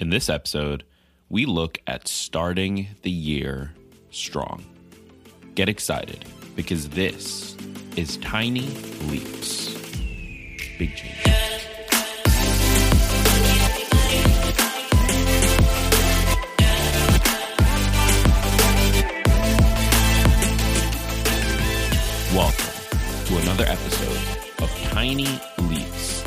In this episode, we look at starting the year strong. Get excited because this is Tiny Leaps. Big change. Welcome to another episode of Tiny Leaps,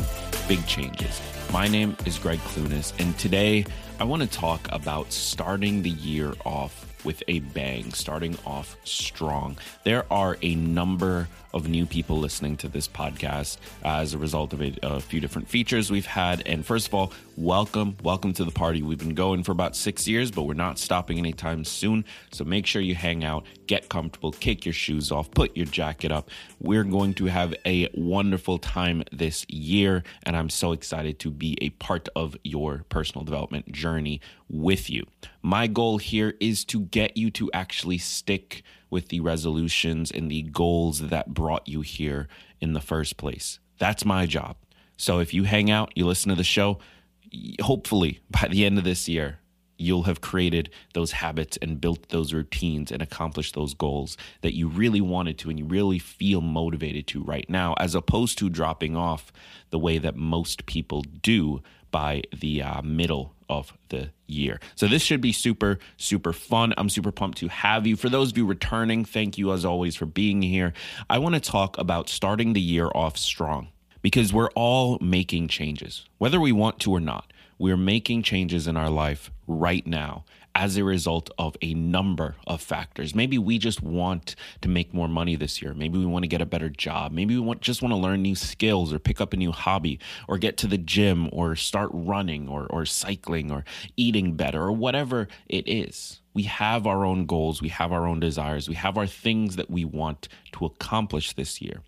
Big Changes. My name is Greg Clunis, and today I want to talk about starting the year off with a bang, starting off strong. There are a number of new people listening to this podcast as a result of a, a, few different features we've had. And first of all, welcome, welcome to the party. We've been going for about six years, but we're not stopping anytime soon. So make sure you hang out, get comfortable, kick your shoes off, put your jacket up. We're going to have a wonderful time this year, and I'm so excited to be a part of your personal development journey with you. My goal here is to get you to actually stick with the resolutions and the goals that brought you here in the first place. That's my job. So if you hang out, you listen to the show, hopefully by the end of this year, you'll have created those habits and built those routines and accomplished those goals that you really wanted to and you really feel motivated to right now, as opposed to dropping off the way that most people do by the uh, middle of the year. So this should be super, super fun. I'm super pumped to have you. For those of you returning, thank you as always for being here. I want to talk about starting the year off strong because we're all making changes, whether we want to or not. We're making changes in our life right now as a result of a number of factors. Maybe we just want to make more money this year. Maybe we want to get a better job. Maybe we want, just want to learn new skills or pick up a new hobby or get to the gym or start running or, or cycling or eating better or whatever it is. We have our own goals, we have our own desires, we have our things that we want to accomplish this year.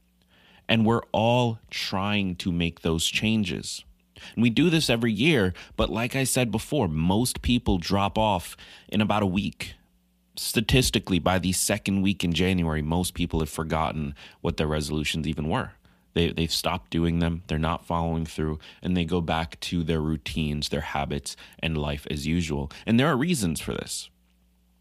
And we're all trying to make those changes. And we do this every year, but like I said before, most people drop off in about a week. Statistically, by the second week in January, most people have forgotten what their resolutions even were. They, they've stopped doing them, they're not following through, and they go back to their routines, their habits, and life as usual. And there are reasons for this.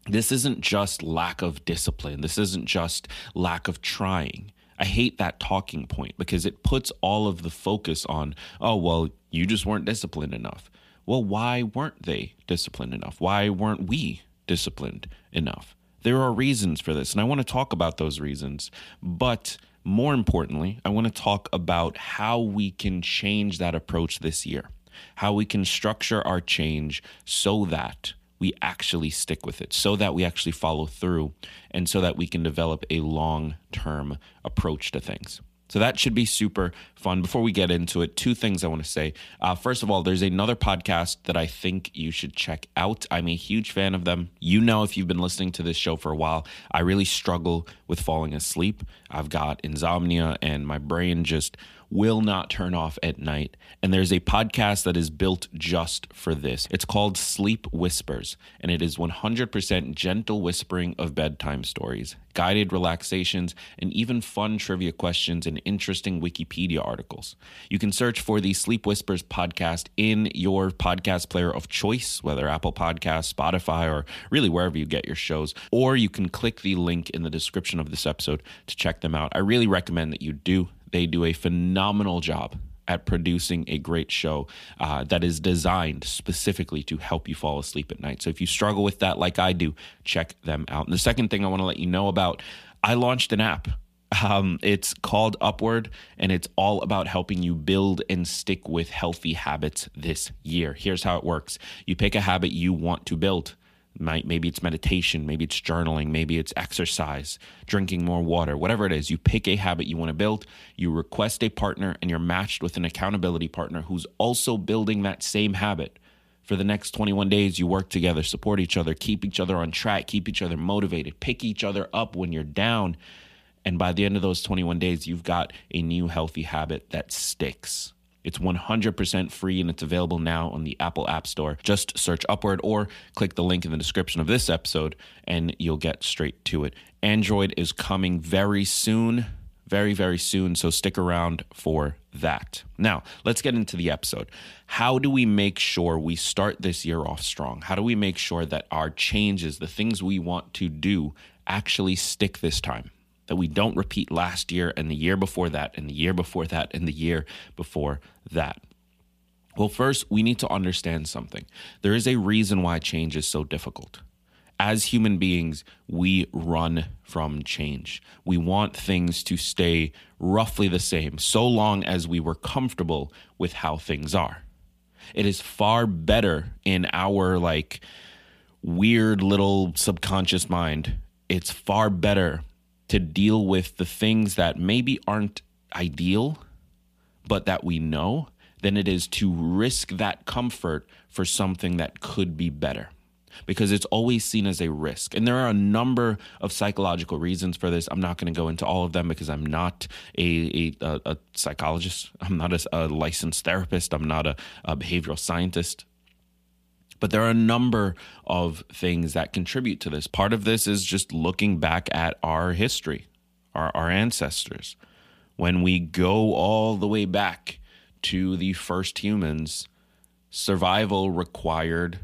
This isn't just lack of discipline, this isn't just lack of trying. I hate that talking point because it puts all of the focus on, oh, well, you just weren't disciplined enough. Well, why weren't they disciplined enough? Why weren't we disciplined enough? There are reasons for this, and I want to talk about those reasons. But more importantly, I want to talk about how we can change that approach this year, how we can structure our change so that we actually stick with it so that we actually follow through and so that we can develop a long term approach to things. So that should be super fun. Before we get into it, two things I want to say. Uh, first of all, there's another podcast that I think you should check out. I'm a huge fan of them. You know, if you've been listening to this show for a while, I really struggle with falling asleep. I've got insomnia, and my brain just will not turn off at night. And there's a podcast that is built just for this. It's called Sleep Whispers, and it is 100% gentle whispering of bedtime stories, guided relaxations, and even fun trivia questions and interesting Wikipedia articles. You can search for the Sleep Whispers podcast in your podcast player of choice, whether Apple Podcasts, Spotify, or really wherever you get your shows, or you can click the link in the description of this episode to check them out. I really recommend that you do. They do a phenomenal job at producing a great show uh, that is designed specifically to help you fall asleep at night. So if you struggle with that, like I do, check them out. And the second thing I want to let you know about, I launched an app. Um, it's called Upward, and it's all about helping you build and stick with healthy habits this year. Here's how it works you pick a habit you want to build maybe it's meditation, maybe it's journaling, maybe it's exercise, drinking more water, whatever it is. You pick a habit you want to build, you request a partner, and you're matched with an accountability partner who's also building that same habit. For the next 21 days, you work together, support each other, keep each other on track, keep each other motivated, pick each other up when you're down. And by the end of those 21 days, you've got a new healthy habit that sticks. It's 100% free and it's available now on the Apple App Store. Just search Upward or click the link in the description of this episode and you'll get straight to it. Android is coming very soon. very, very soon. So stick around for that. Now, let's get into the episode. How do we make sure we start this year off strong? How do we make sure that our changes, the things we want to do, actually stick this time? That we don't repeat last year and the year before that and the year before that and the year before that. Well, first, we need to understand something. There is a reason why change is so difficult as human beings, we run from change. We want things to stay roughly the same so long as we were comfortable with how things are. It is far better in our like weird little subconscious mind. It's far better to deal with the things that maybe aren't ideal, but that we know, than it is to risk that comfort for something that could be better because it's always seen as a risk. And there are a number of psychological reasons for this. I'm not going to go into all of them because I'm not a, a, a psychologist, I'm not a, a, licensed therapist, I'm not a, a behavioral scientist. But there are a number of things that contribute to this. Part of this is just looking back at our history, our, our ancestors. When we go all the way back to the first humans, survival required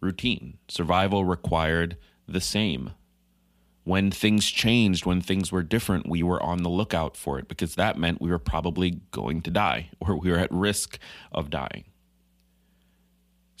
routine. Survival required the same. When things changed, when things were different, we were on the lookout for it because that meant we were probably going to die or we were at risk of dying.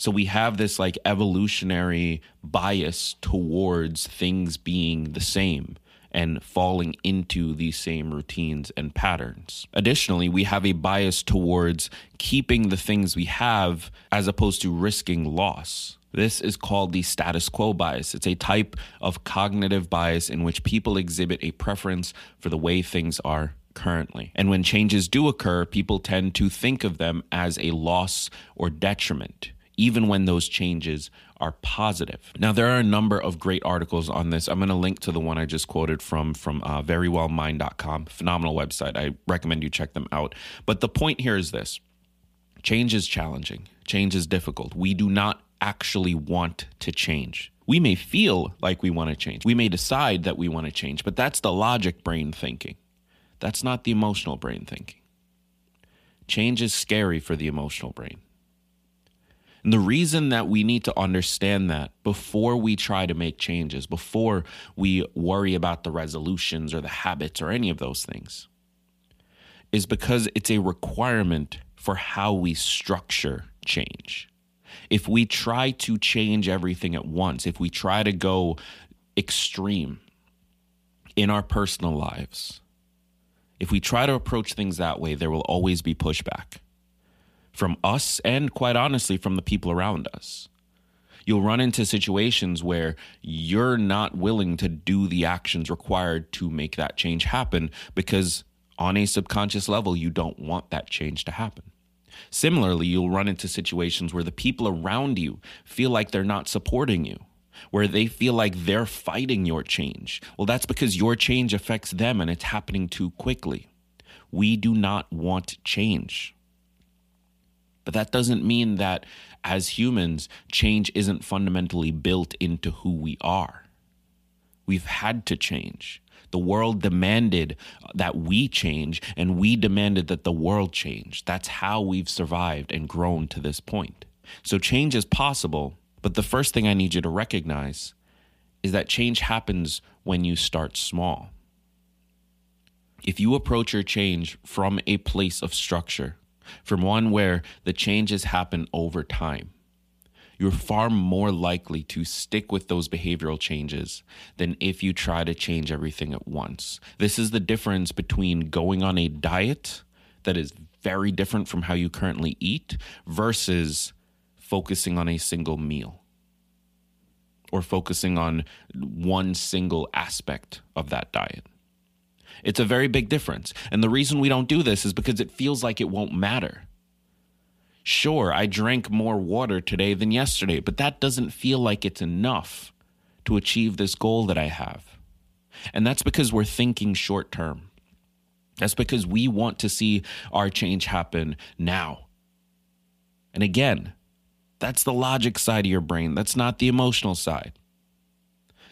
So we have this like evolutionary bias towards things being the same and falling into these same routines and patterns. Additionally, we have a bias towards keeping the things we have as opposed to risking loss. This is called the status quo bias. It's a type of cognitive bias in which people exhibit a preference for the way things are currently. And when changes do occur, people tend to think of them as a loss or detriment, even when those changes are positive. Now, there are a number of great articles on this. I'm going to link to the one I just quoted from from uh, verywellmind.com. Phenomenal website. I recommend you check them out. But the point here is this: change is challenging. Change is difficult. We do not actually want to change. We may feel like we want to change. We may decide that we want to change, but that's the logic brain thinking. That's not the emotional brain thinking. Change is scary for the emotional brain. And the reason that we need to understand that before we try to make changes, before we worry about the resolutions or the habits or any of those things, is because it's a requirement for how we structure change. If we try to change everything at once, if we try to go extreme in our personal lives, if we try to approach things that way, there will always be pushback from us and, quite honestly, from the people around us. You'll run into situations where you're not willing to do the actions required to make that change happen because, on a subconscious level, you don't want that change to happen. Similarly, you'll run into situations where the people around you feel like they're not supporting you, where they feel like they're fighting your change. Well, that's because your change affects them and it's happening too quickly. We do not want change. But that doesn't mean that as humans, change isn't fundamentally built into who we are. We've had to change. The world demanded that we change, and we demanded that the world change. That's how we've survived and grown to this point. So change is possible, but the first thing I need you to recognize is that change happens when you start small. If you approach your change from a place of structure, from one where the changes happen over time, you're far more likely to stick with those behavioral changes than if you try to change everything at once. This is the difference between going on a diet that is very different from how you currently eat versus focusing on a single meal or focusing on one single aspect of that diet. It's a very big difference. And the reason we don't do this is because it feels like it won't matter. Sure, I drank more water today than yesterday, but that doesn't feel like it's enough to achieve this goal that I have. And that's because we're thinking short term. That's because we want to see our change happen now. And again, that's the logic side of your brain, that's not the emotional side.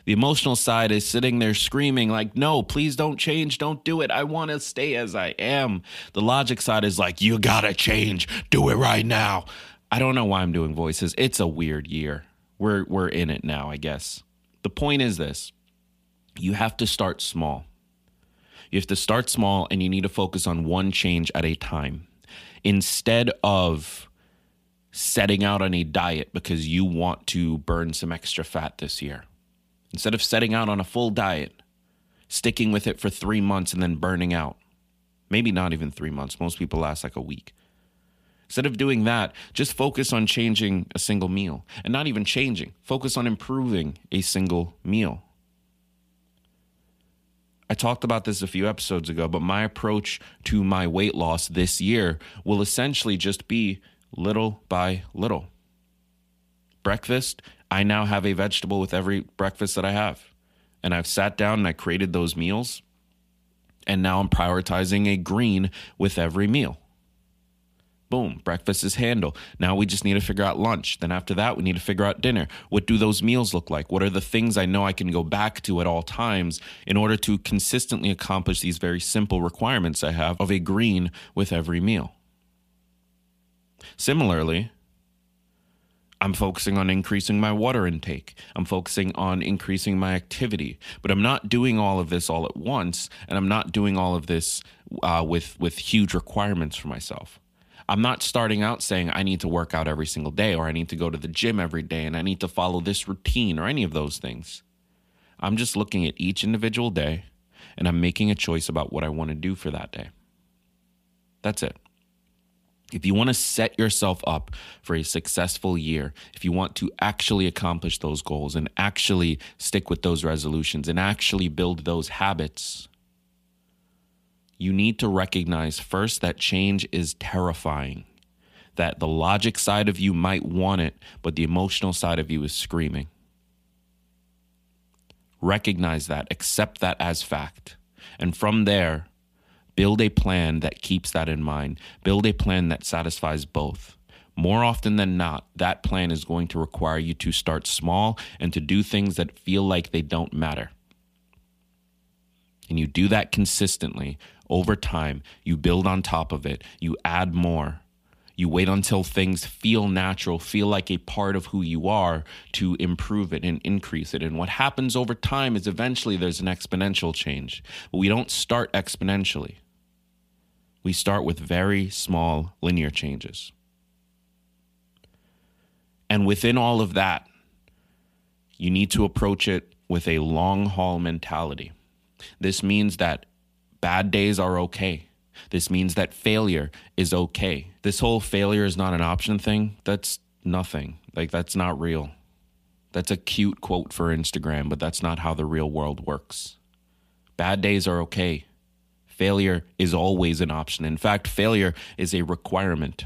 The emotional side is sitting there screaming, like, no, please don't change. Don't do it. I want to stay as I am. The logic side is like, you got to change. Do it right now. I don't know why I'm doing voices. It's a weird year. We're, we're in it now, I guess. The point is this you have to start small. You have to start small and you need to focus on one change at a time instead of setting out on a diet because you want to burn some extra fat this year. Instead of setting out on a full diet, sticking with it for three months and then burning out. Maybe not even three months. Most people last like a week. Instead of doing that, just focus on changing a single meal and not even changing. Focus on improving a single meal. I talked about this a few episodes ago, but my approach to my weight loss this year will essentially just be little by little. Breakfast, I now have a vegetable with every breakfast that I have. And I've sat down and I created those meals. And now I'm prioritizing a green with every meal. Boom, breakfast is handled. Now we just need to figure out lunch. Then after that, we need to figure out dinner. What do those meals look like? What are the things I know I can go back to at all times in order to consistently accomplish these very simple requirements I have of a green with every meal? Similarly, I'm focusing on increasing my water intake. I'm focusing on increasing my activity, but I'm not doing all of this all at once, and I'm not doing all of this uh, with with huge requirements for myself. I'm not starting out saying I need to work out every single day or I need to go to the gym every day and I need to follow this routine or any of those things. I'm just looking at each individual day and I'm making a choice about what I want to do for that day. That's it. If you want to set yourself up for a successful year, if you want to actually accomplish those goals and actually stick with those resolutions and actually build those habits, you need to recognize first that change is terrifying, that the logic side of you might want it, but the emotional side of you is screaming. Recognize that, accept that as fact. And from there, build a plan that keeps that in mind, build a plan that satisfies both. More often than not, that plan is going to require you to start small and to do things that feel like they don't matter. And you do that consistently over time, you build on top of it, you add more. You wait until things feel natural, feel like a part of who you are to improve it and increase it. And what happens over time is eventually there's an exponential change. But we don't start exponentially, we start with very small linear changes. And within all of that, you need to approach it with a long haul mentality. This means that Bad days are okay. This means that failure is okay. This whole failure is not an option thing, that's nothing. Like, that's not real. That's a cute quote for Instagram, but that's not how the real world works. Bad days are okay. Failure is always an option. In fact, failure is a requirement.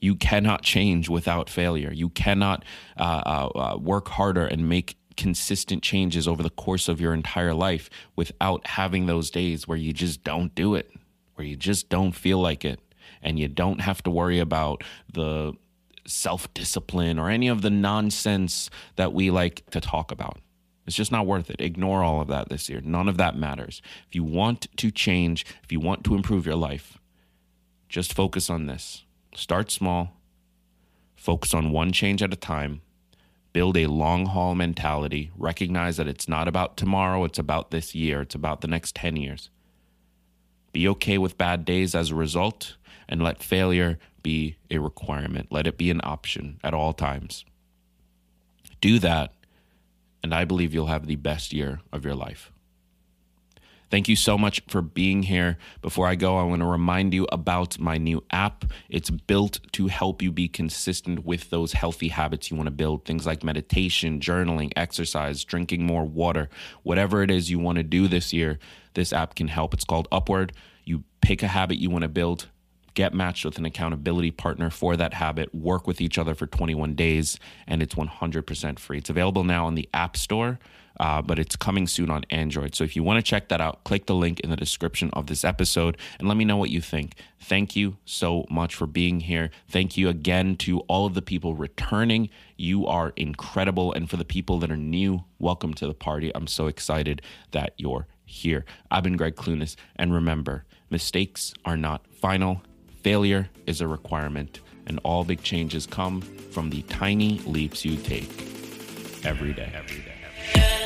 You cannot change without failure. You cannot uh, uh, uh, work harder and make consistent changes over the course of your entire life without having those days where you just don't do it, where you just don't feel like it, and you don't have to worry about the self discipline or any of the nonsense that we like to talk about. It's just not worth it. Ignore all of that this year. None of that matters. If you want to change, if you want to improve your life, just focus on this. Start small, focus on one change at a time, build a long haul mentality, recognize that it's not about tomorrow, it's about this year, it's about the next 10 years. Be okay with bad days as a result, and let failure be a requirement. Let it be an option at all times. Do that, and I believe you'll have the best year of your life. Thank you so much for being here. Before I go, I want to remind you about my new app. It's built to help you be consistent with those healthy habits you want to build. Things like meditation, journaling, exercise, drinking more water, whatever it is you want to do this year, this app can help. It's called Upward. You pick a habit you want to build, get matched with an accountability partner for that habit, work with each other for 21 days, and it's 100% free. It's available now on the App Store, uh, but it's coming soon on Android. So if you want to check that out, click the link in the description of this episode and let me know what you think. Thank you so much for being here. Thank you again to all of the people returning. You are incredible. And for the people that are new, welcome to the party. I'm so excited that you're here. I've been Greg Clunis, and remember, mistakes are not final Failure is a requirement, and all big changes come from the tiny leaps you take every day. Every day. Every day.